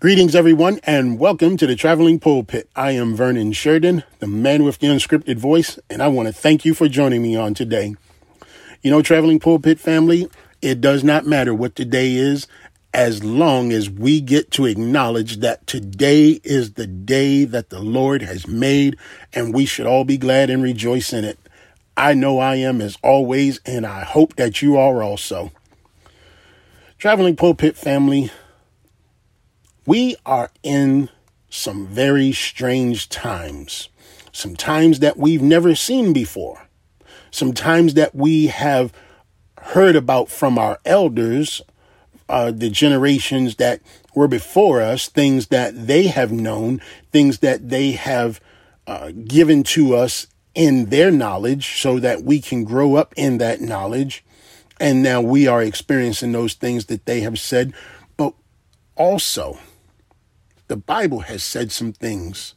Greetings, everyone, and welcome to the Traveling Pulpit. I am Vernon Sheridan, the man with the unscripted voice, and I want to thank you for joining me on today. You know, Traveling Pulpit family, it does not matter what the day is as long as we get to acknowledge that today is the day that the Lord has made, and we should all be glad and rejoice in it. I know I am as always, and I hope that you are also. Traveling Pulpit family, we are in some very strange times, some times that we've never seen before, some times that we have heard about from our elders, uh, the generations that were before us, things that they have known, things that they have uh, given to us in their knowledge so that we can grow up in that knowledge. And now we are experiencing those things that they have said. But also, the Bible has said some things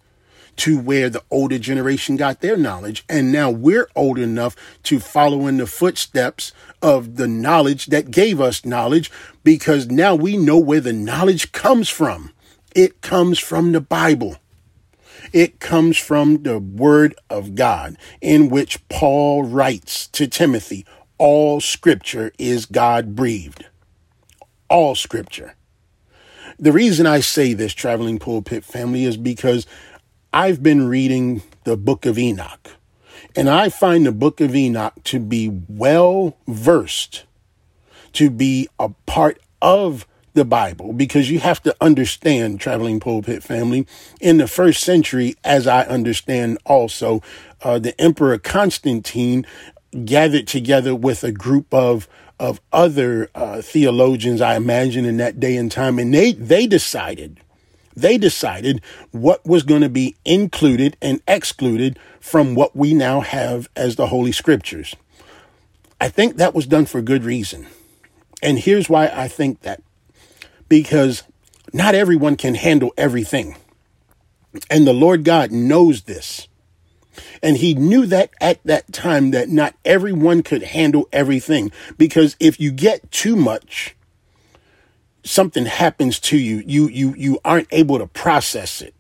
to where the older generation got their knowledge. And now we're old enough to follow in the footsteps of the knowledge that gave us knowledge because now we know where the knowledge comes from. It comes from the Bible. It comes from the Word of God, in which Paul writes to Timothy all scripture is God breathed. All scripture. The reason I say this, traveling pulpit family, is because I've been reading the book of Enoch, and I find the book of Enoch to be well versed, to be a part of the Bible, because you have to understand, traveling pulpit family, in the first century, as I understand also, uh, the Emperor Constantine gathered together with a group of of other uh, theologians, I imagine, in that day and time, and they they decided they decided what was going to be included and excluded from what we now have as the Holy Scriptures. I think that was done for good reason. And here's why I think that because not everyone can handle everything. And the Lord God knows this. And he knew that at that time that not everyone could handle everything because if you get too much, something happens to you. You, you, you aren't able to process it.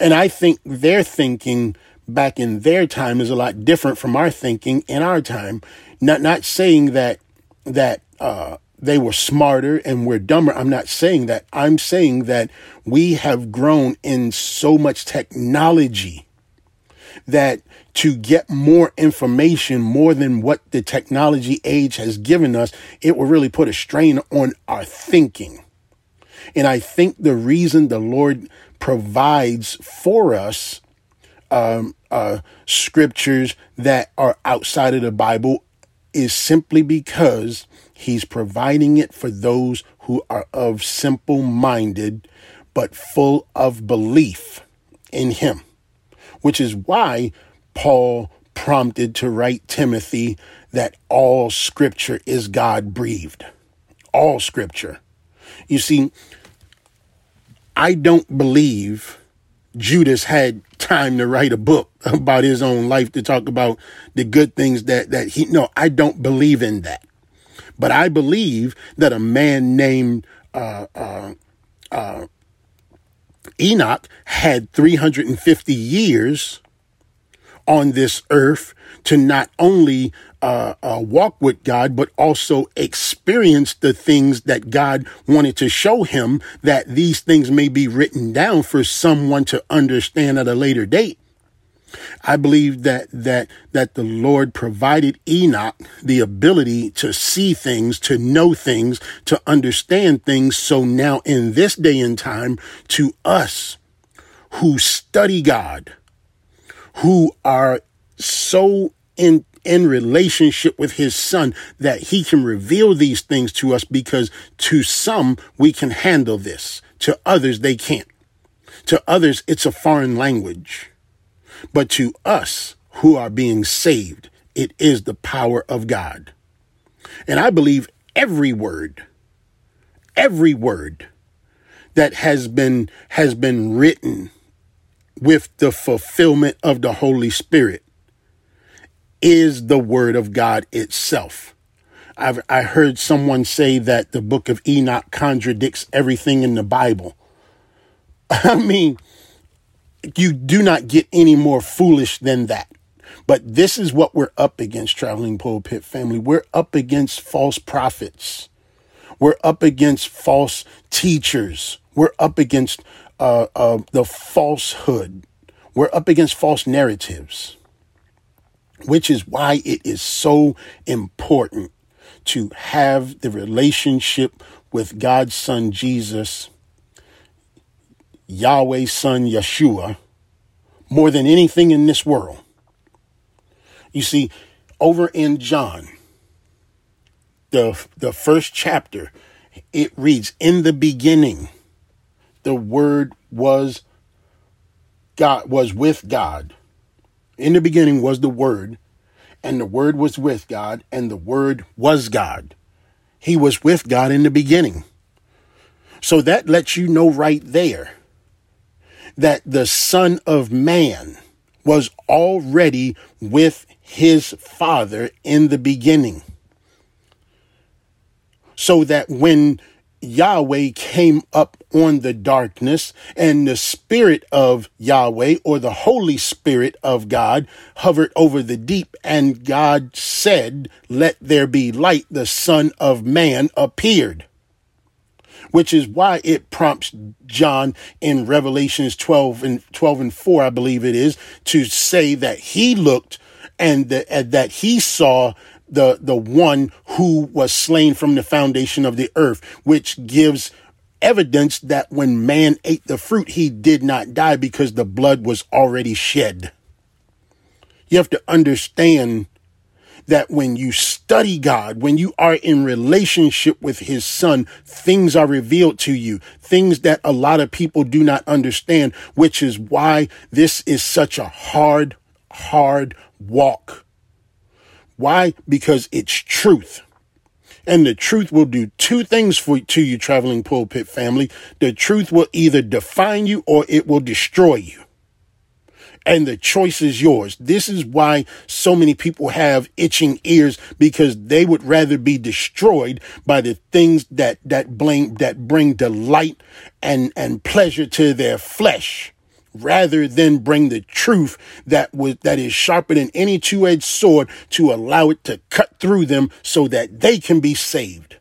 And I think their thinking back in their time is a lot different from our thinking in our time. Not, not saying that, that, uh, they were smarter and we're dumber. I'm not saying that. I'm saying that we have grown in so much technology that to get more information, more than what the technology age has given us, it will really put a strain on our thinking. And I think the reason the Lord provides for us um, uh, scriptures that are outside of the Bible is simply because He's providing it for those who are of simple minded but full of belief in Him which is why Paul prompted to write Timothy that all scripture is God breathed. All scripture. You see, I don't believe Judas had time to write a book about his own life to talk about the good things that, that he, no, I don't believe in that. But I believe that a man named, uh, uh, uh, Enoch had 350 years on this earth to not only uh, uh, walk with God, but also experience the things that God wanted to show him, that these things may be written down for someone to understand at a later date. I believe that that that the Lord provided Enoch the ability to see things, to know things, to understand things. So now in this day and time, to us who study God, who are so in in relationship with his son that he can reveal these things to us because to some we can handle this. To others they can't. To others it's a foreign language but to us who are being saved, it is the power of God. And I believe every word, every word that has been, has been written with the fulfillment of the Holy Spirit is the word of God itself. I've, I heard someone say that the book of Enoch contradicts everything in the Bible. I mean, you do not get any more foolish than that. But this is what we're up against, traveling pulpit family. We're up against false prophets. We're up against false teachers. We're up against uh, uh, the falsehood. We're up against false narratives, which is why it is so important to have the relationship with God's Son Jesus, Yahweh's Son Yeshua, more than anything in this world. You see, over in John, the, the first chapter, it reads, In the beginning, the Word was God, was with God. In the beginning was the Word, and the Word was with God, and the Word was God. He was with God in the beginning. So that lets you know right there that the Son of Man was already with his Father in the beginning. So that when Yahweh came up on the darkness, and the Spirit of Yahweh or the Holy Spirit of God hovered over the deep, and God said, Let there be light. The Son of Man appeared which is why it prompts John in Revelations 12 and 12 and 4, I believe it is, to say that he looked and that, that he saw the, the one who was slain from the foundation of the earth, which gives evidence that when man ate the fruit, he did not die because the blood was already shed. You have to understand that when you study God, when you are in relationship with his son, things are revealed to you, things that a lot of people do not understand, which is why this is such a hard, hard walk. Why? Because it's truth. And the truth will do two things for to you, traveling pulpit family. The truth will either define you or it will destroy you and the choice is yours. This is why so many people have itching ears because they would rather be destroyed by the things that, that bring, that bring delight and, and pleasure to their flesh rather than bring the truth that was that is sharper than any two-edged sword to allow it to cut through them so that they can be saved.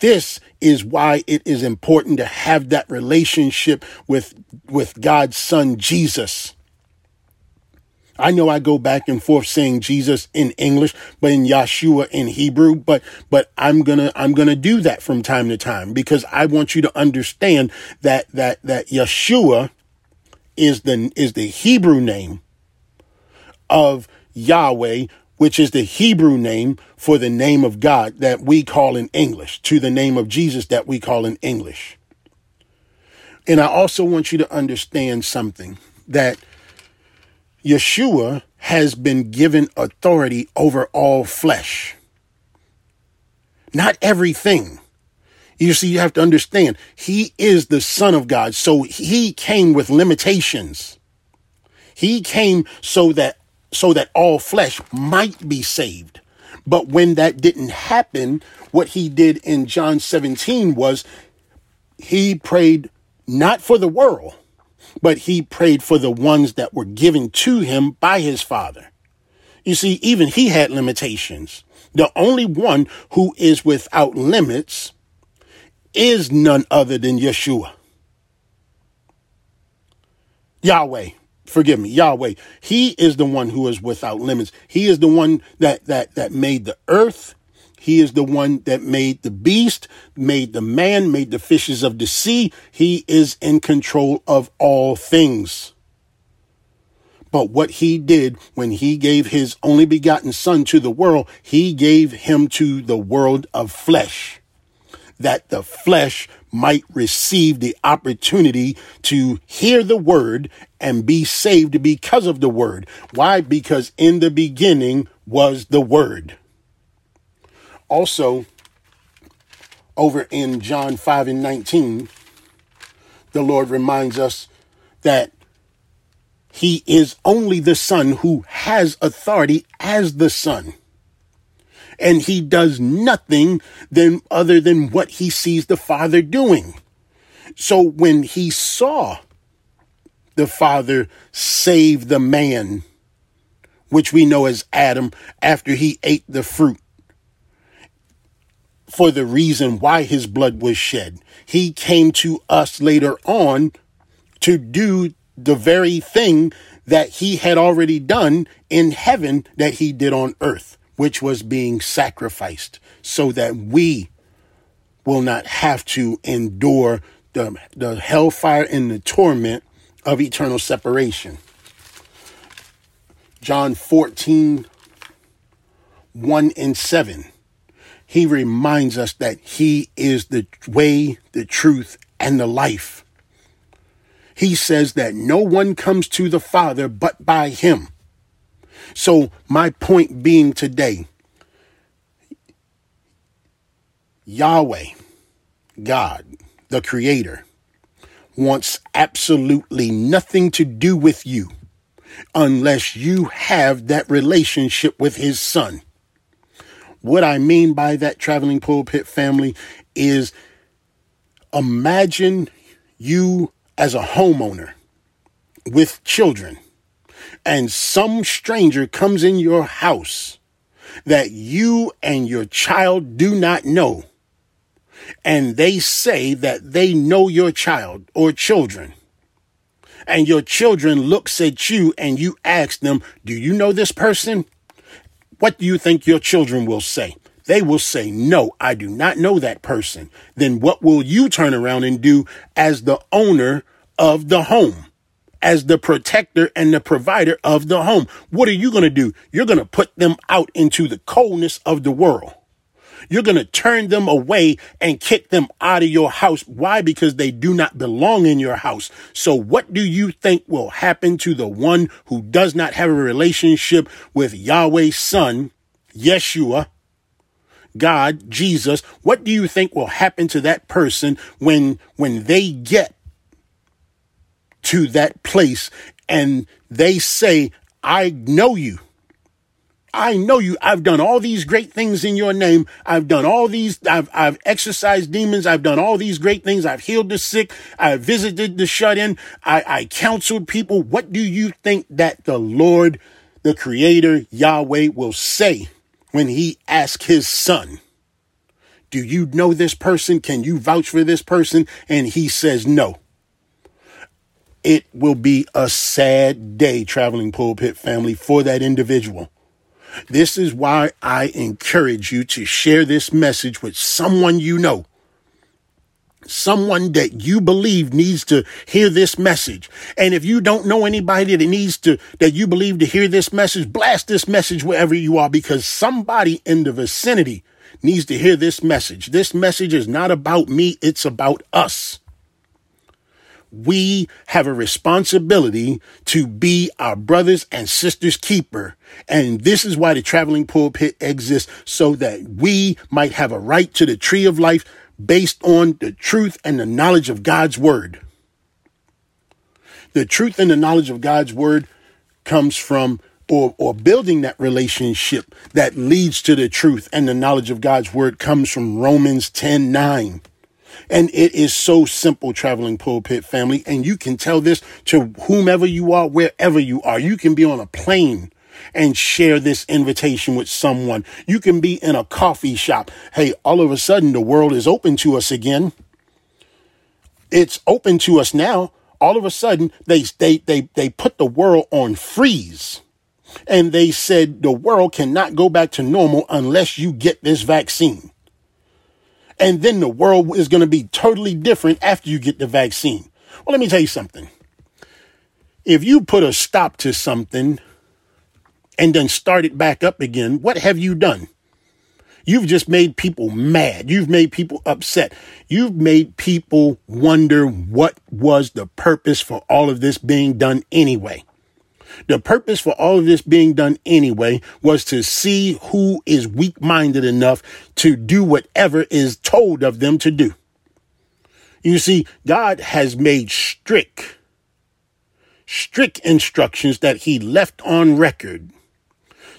This is why it is important to have that relationship with with God's son Jesus. I know I go back and forth saying Jesus in English, but in Yeshua in Hebrew, but, but I'm gonna, I'm gonna do that from time to time because I want you to understand that, that, that Yeshua is the, is the Hebrew name of Yahweh, which is the Hebrew name for the name of God that we call in English, to the name of Jesus that we call in English. And I also want you to understand something that Yeshua has been given authority over all flesh. Not everything. You see, you have to understand, he is the son of God. So he came with limitations. He came so that, so that all flesh might be saved. But when that didn't happen, what he did in John 17 was he prayed not for the world, but he prayed for the ones that were given to him by his father. You see, even he had limitations. The only one who is without limits is none other than Yeshua. Yahweh, forgive me, Yahweh. He is the one who is without limits. He is the one that that that made the earth. He is the one that made the beast, made the man, made the fishes of the sea. He is in control of all things. But what he did when he gave his only begotten son to the world, he gave him to the world of flesh, that the flesh might receive the opportunity to hear the word and be saved because of the word. Why? Because in the beginning was the word. Also, over in John 5 and 19, the Lord reminds us that he is only the Son who has authority as the Son. And he does nothing than other than what he sees the Father doing. So when he saw the Father save the man, which we know as Adam, after he ate the fruit, for the reason why his blood was shed. He came to us later on to do the very thing that he had already done in heaven that he did on earth, which was being sacrificed so that we will not have to endure the, the hellfire and the torment of eternal separation. John 14, 1 and 7. He reminds us that he is the way, the truth, and the life. He says that no one comes to the Father but by him. So, my point being today, Yahweh, God, the Creator, wants absolutely nothing to do with you unless you have that relationship with His Son. What I mean by that, traveling pulpit family, is imagine you as a homeowner with children and some stranger comes in your house that you and your child do not know and they say that they know your child or children and your children looks at you and you ask them, do you know this person? What do you think your children will say? They will say, no, I do not know that person. Then what will you turn around and do as the owner of the home? As the protector and the provider of the home. What are you going to do? You're going to put them out into the coldness of the world. You're going to turn them away and kick them out of your house. Why? Because they do not belong in your house. So what do you think will happen to the one who does not have a relationship with Yahweh's son, Yeshua, God, Jesus? What do you think will happen to that person when, when they get to that place and they say, I know you. I know you. I've done all these great things in your name. I've done all these. I've, I've exorcised demons. I've done all these great things. I've healed the sick. I've visited the shut in. I, I counseled people. What do you think that the Lord, the creator Yahweh will say when he asks his son? Do you know this person? Can you vouch for this person? And he says no. It will be a sad day, traveling pulpit family, for that individual this is why I encourage you to share this message with someone you know. Someone that you believe needs to hear this message. And if you don't know anybody that needs to, that you believe to hear this message, blast this message wherever you are because somebody in the vicinity needs to hear this message. This message is not about me. It's about us we have a responsibility to be our brothers and sisters keeper. And this is why the traveling pulpit exists so that we might have a right to the tree of life based on the truth and the knowledge of God's word. The truth and the knowledge of God's word comes from or, or building that relationship that leads to the truth and the knowledge of God's word comes from Romans 10 9. And it is so simple, traveling pulpit family. And you can tell this to whomever you are, wherever you are. You can be on a plane and share this invitation with someone. You can be in a coffee shop. Hey, all of a sudden the world is open to us again. It's open to us now. All of a sudden they they they they put the world on freeze. And they said the world cannot go back to normal unless you get this vaccine. And then the world is going to be totally different after you get the vaccine. Well, let me tell you something. If you put a stop to something and then start it back up again, what have you done? You've just made people mad. You've made people upset. You've made people wonder what was the purpose for all of this being done anyway. The purpose for all of this being done anyway was to see who is weak minded enough to do whatever is told of them to do. You see, God has made strict, strict instructions that He left on record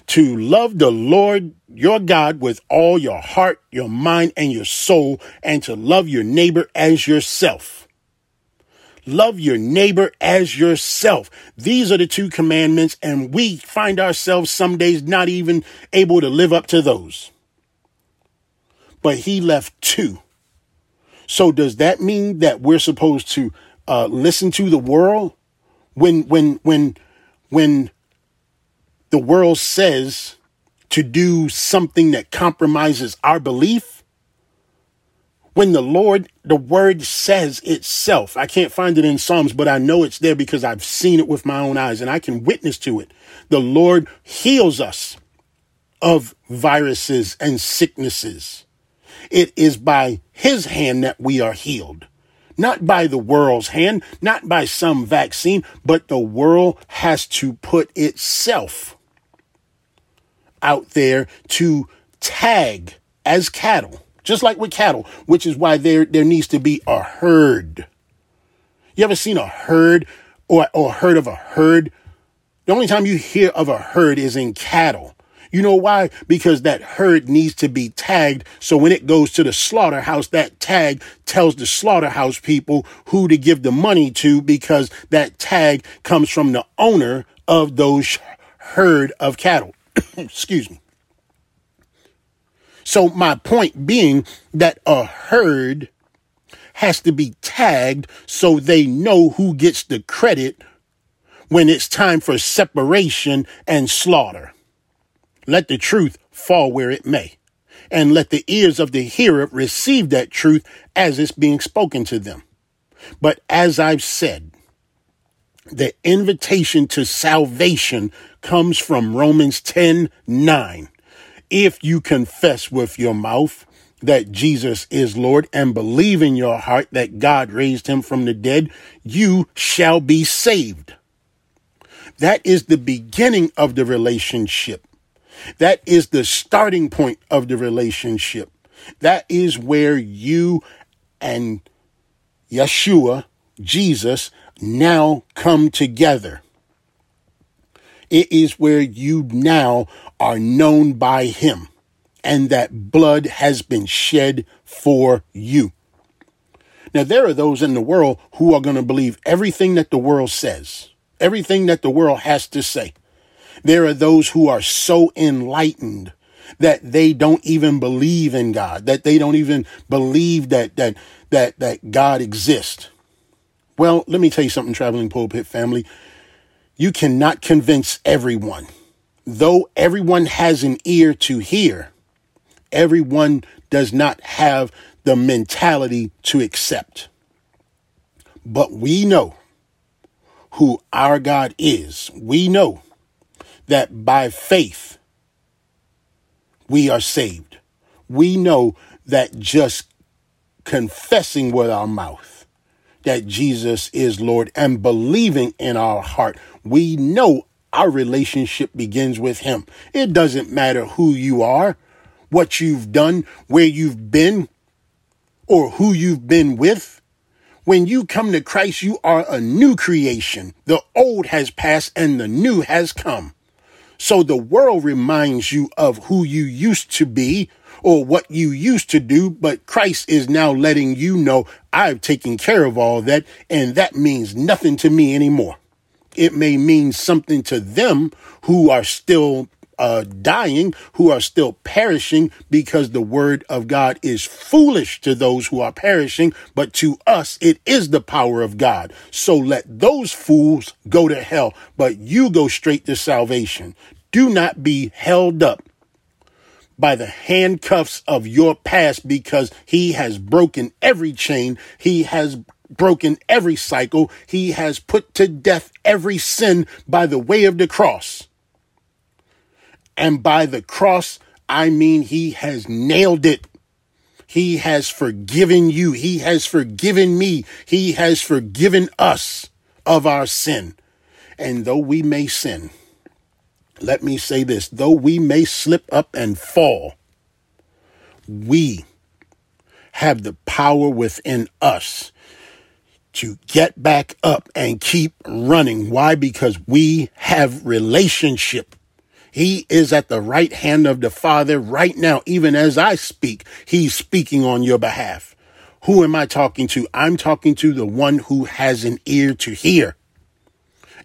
to love the Lord your God with all your heart, your mind, and your soul, and to love your neighbor as yourself. Love your neighbor as yourself. These are the two commandments, and we find ourselves some days not even able to live up to those. But he left two. So does that mean that we're supposed to uh, listen to the world when when when when the world says to do something that compromises our belief? When the Lord, the word says itself, I can't find it in Psalms, but I know it's there because I've seen it with my own eyes and I can witness to it. The Lord heals us of viruses and sicknesses. It is by his hand that we are healed, not by the world's hand, not by some vaccine, but the world has to put itself out there to tag as cattle just like with cattle, which is why there, there needs to be a herd. You ever seen a herd or, or heard of a herd? The only time you hear of a herd is in cattle. You know why? Because that herd needs to be tagged. So when it goes to the slaughterhouse, that tag tells the slaughterhouse people who to give the money to because that tag comes from the owner of those herd of cattle. Excuse me. So my point being that a herd has to be tagged so they know who gets the credit when it's time for separation and slaughter. Let the truth fall where it may, and let the ears of the hearer receive that truth as it's being spoken to them. But as I've said, the invitation to salvation comes from Romans 10 9 if you confess with your mouth that Jesus is Lord and believe in your heart that God raised him from the dead, you shall be saved. That is the beginning of the relationship. That is the starting point of the relationship. That is where you and Yeshua, Jesus, now come together. It is where you now are known by him and that blood has been shed for you. Now, there are those in the world who are going to believe everything that the world says, everything that the world has to say. There are those who are so enlightened that they don't even believe in God, that they don't even believe that, that, that, that God exists. Well, let me tell you something, traveling pulpit family. You cannot convince everyone though everyone has an ear to hear, everyone does not have the mentality to accept. But we know who our God is. We know that by faith we are saved. We know that just confessing with our mouth that Jesus is Lord and believing in our heart, we know our relationship begins with Him. It doesn't matter who you are, what you've done, where you've been, or who you've been with. When you come to Christ, you are a new creation. The old has passed and the new has come. So the world reminds you of who you used to be or what you used to do, but Christ is now letting you know I've taken care of all that, and that means nothing to me anymore it may mean something to them who are still uh, dying, who are still perishing, because the word of God is foolish to those who are perishing, but to us it is the power of God. So let those fools go to hell, but you go straight to salvation. Do not be held up by the handcuffs of your past because he has broken every chain. He has broken every cycle. He has put to death every sin by the way of the cross. And by the cross, I mean he has nailed it. He has forgiven you. He has forgiven me. He has forgiven us of our sin. And though we may sin, let me say this though we may slip up and fall, we have the power within us to get back up and keep running. Why? Because we have relationship. He is at the right hand of the Father right now. Even as I speak, he's speaking on your behalf. Who am I talking to? I'm talking to the one who has an ear to hear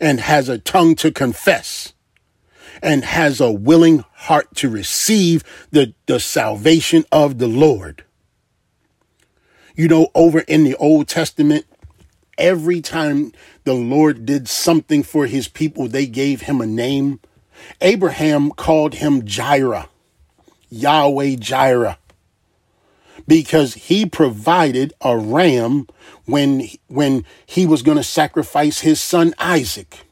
and has a tongue to confess and has a willing heart to receive the, the salvation of the Lord. You know, over in the Old Testament, every time the Lord did something for his people, they gave him a name. Abraham called him Jireh, Yahweh Jireh, because he provided a ram when, when he was going to sacrifice his son Isaac.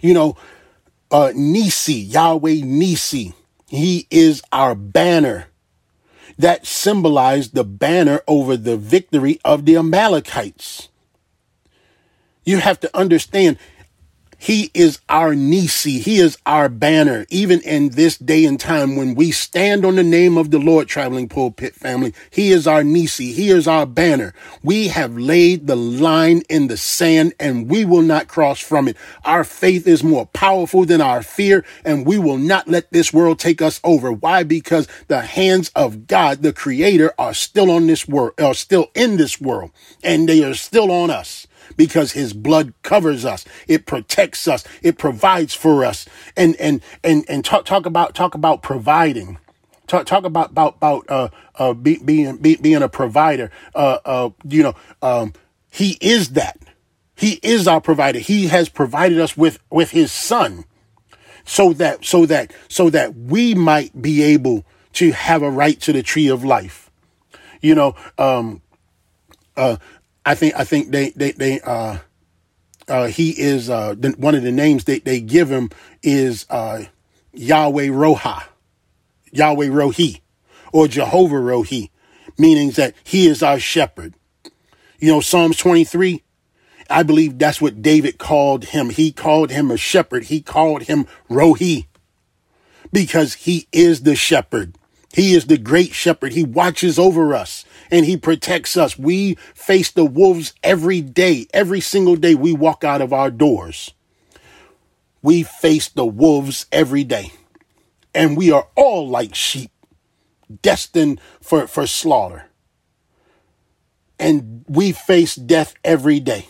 You know, uh, Nisi, Yahweh Nisi, he is our banner that symbolized the banner over the victory of the Amalekites. You have to understand he is our Nisi. He is our banner. Even in this day and time when we stand on the name of the Lord, traveling pulpit family, he is our Nisi. He is our banner. We have laid the line in the sand and we will not cross from it. Our faith is more powerful than our fear and we will not let this world take us over. Why? Because the hands of God, the creator, are still on this world, are still in this world and they are still on us because his blood covers us. It protects us. It provides for us. And, and, and, and talk, talk about, talk about providing. Talk, talk about, about, about, uh, uh, be, being, be, being a provider. Uh, uh, you know, um, he is that. He is our provider. He has provided us with, with his son so that, so that, so that we might be able to have a right to the tree of life. You know, um, uh, I think I think they they they uh uh he is uh the, one of the names they they give him is uh Yahweh Roha, Yahweh Rohi, or Jehovah Rohi, meaning that he is our shepherd. You know Psalms 23 I believe that's what David called him. He called him a shepherd. He called him Rohi because he is the shepherd. He is the great shepherd. He watches over us and he protects us. We face the wolves every day. Every single day we walk out of our doors. We face the wolves every day. And we are all like sheep, destined for, for slaughter. And we face death every day.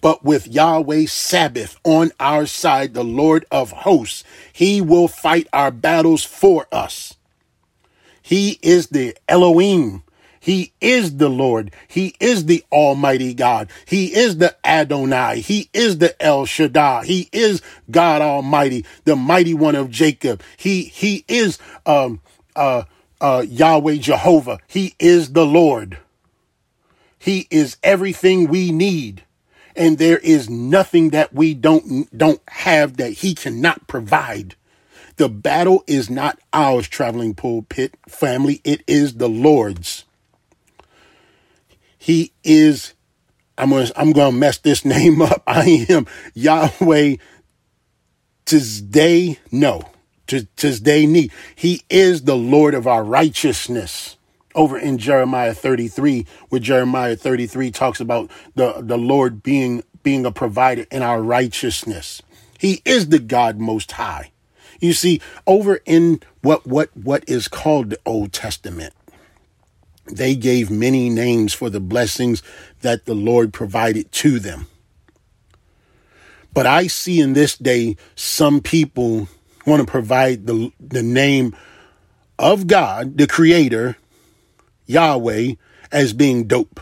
But with Yahweh's Sabbath on our side, the Lord of hosts, he will fight our battles for us. He is the Elohim, he is the Lord. He is the Almighty God. He is the Adonai. He is the El Shaddai. He is God Almighty, the mighty one of Jacob. He, he is, um, uh, uh, Yahweh Jehovah. He is the Lord. He is everything we need. And there is nothing that we don't, don't have that he cannot provide. The battle is not ours, traveling pulpit family. It is the Lord's. He is, I'm gonna, I'm gonna mess this name up. I am Yahweh Today, no, today need. He is the Lord of our righteousness. Over in Jeremiah 33, where Jeremiah 33 talks about the, the Lord being being a provider in our righteousness. He is the God most high. You see, over in what what what is called the Old Testament, they gave many names for the blessings that the Lord provided to them. But I see in this day some people want to provide the, the name of God, the Creator, Yahweh, as being dope,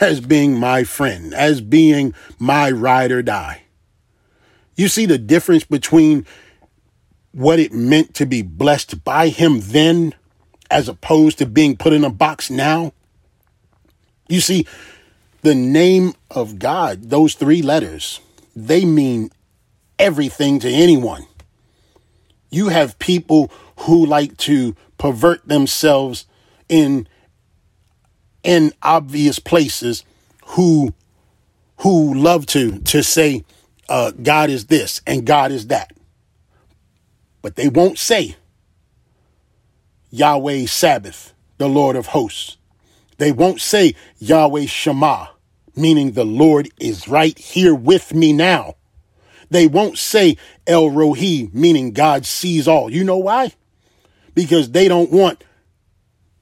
as being my friend, as being my ride or die. You see the difference between what it meant to be blessed by Him then as opposed to being put in a box now? You see, the name of God, those three letters, they mean everything to anyone. You have people who like to pervert themselves in in obvious places who who love to to say uh, God is this and God is that, but they won't say Yahweh Sabbath, the Lord of hosts. They won't say Yahweh Shammah, meaning the Lord is right here with me now. They won't say El Rohi, meaning God sees all. You know why? Because they don't want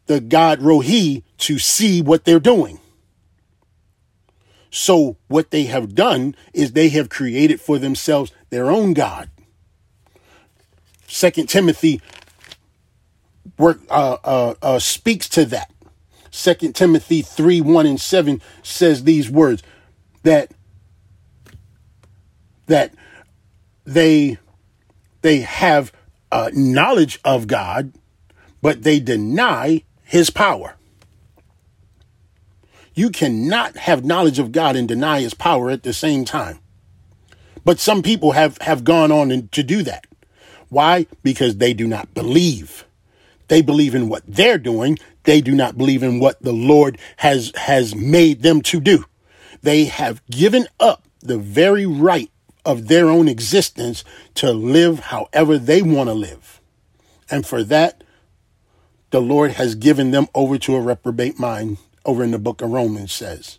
the god Rohi to see what they're doing. So what they have done is they have created for themselves their own god. Second Timothy work uh, uh, uh, speaks to that. Second Timothy three one and seven says these words that that they they have uh, knowledge of God, but they deny His power. You cannot have knowledge of God and deny His power at the same time. But some people have have gone on to do that. Why? Because they do not believe. They believe in what they're doing. They do not believe in what the Lord has, has made them to do. They have given up the very right of their own existence to live however they want to live. And for that, the Lord has given them over to a reprobate mind, over in the book of Romans says.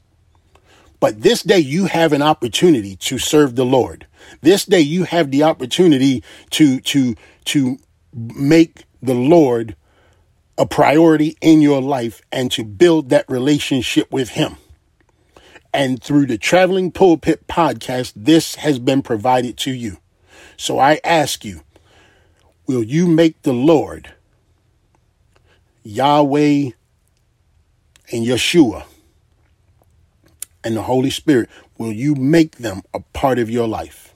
But this day you have an opportunity to serve the Lord. This day you have the opportunity to, to, to make the Lord a priority in your life and to build that relationship with Him. And through the Traveling Pulpit podcast, this has been provided to you. So I ask you, will you make the Lord, Yahweh, and Yeshua, and the Holy Spirit, will you make them a part of your life?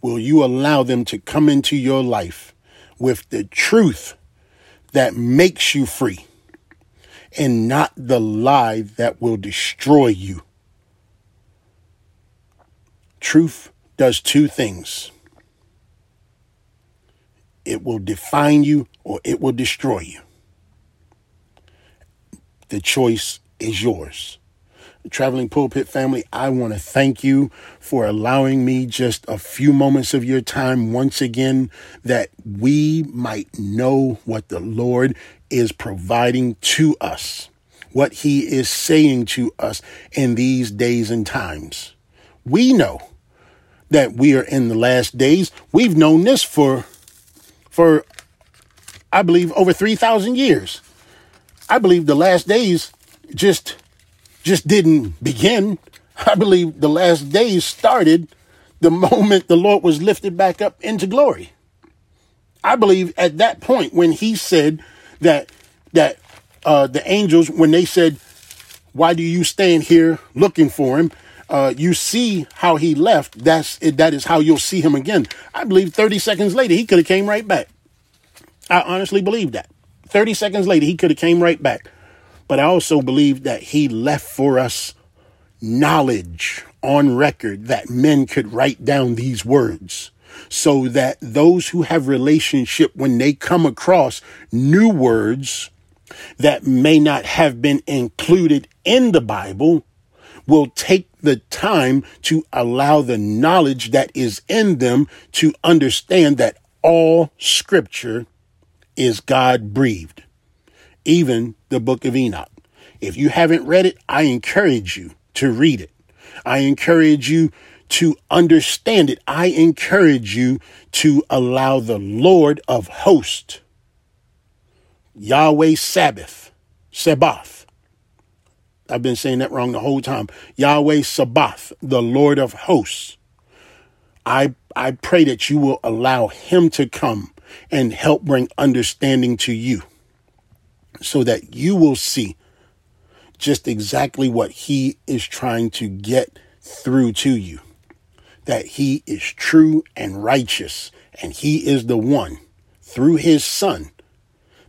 Will you allow them to come into your life with the truth that makes you free and not the lie that will destroy you? Truth does two things it will define you or it will destroy you. The choice is yours. Traveling Pulpit family, I want to thank you for allowing me just a few moments of your time once again that we might know what the Lord is providing to us, what He is saying to us in these days and times. We know that we are in the last days. We've known this for, for, I believe, over 3,000 years. I believe the last days just just didn't begin. I believe the last days started the moment the Lord was lifted back up into glory. I believe at that point when he said that that uh, the angels when they said, "Why do you stand here looking for him?" Uh, you see how he left. That's it, that is how you'll see him again. I believe 30 seconds later he could have came right back. I honestly believe that. 30 seconds later he could have came right back. But I also believe that he left for us knowledge on record that men could write down these words so that those who have relationship when they come across new words that may not have been included in the Bible will take the time to allow the knowledge that is in them to understand that all scripture is God breathed even the book of Enoch. If you haven't read it, I encourage you to read it. I encourage you to understand it. I encourage you to allow the Lord of hosts, Yahweh Sabbath, Sabbath. I've been saying that wrong the whole time. Yahweh Sabbath, the Lord of hosts. I, I pray that you will allow him to come and help bring understanding to you so that you will see just exactly what he is trying to get through to you. That he is true and righteous, and he is the one through his son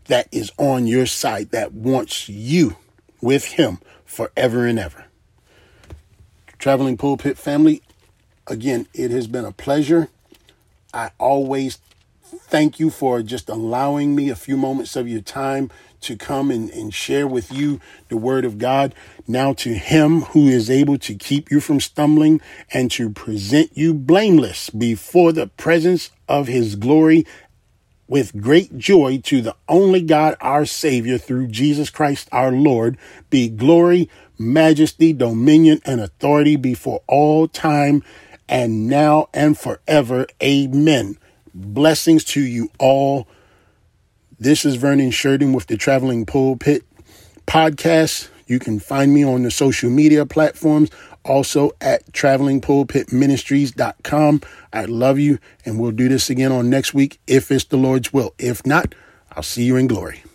that is on your side that wants you with him forever and ever. Traveling Pulpit family, again, it has been a pleasure. I always thank you for just allowing me a few moments of your time to come and, and share with you the word of God. Now to him who is able to keep you from stumbling and to present you blameless before the presence of his glory with great joy to the only God, our Savior, through Jesus Christ our Lord, be glory, majesty, dominion, and authority before all time and now and forever. Amen. Blessings to you all This is Vernon Sheridan with the Traveling Pulpit podcast. You can find me on the social media platforms, also at travelingpulpitministries.com. I love you, and we'll do this again on next week if it's the Lord's will. If not, I'll see you in glory.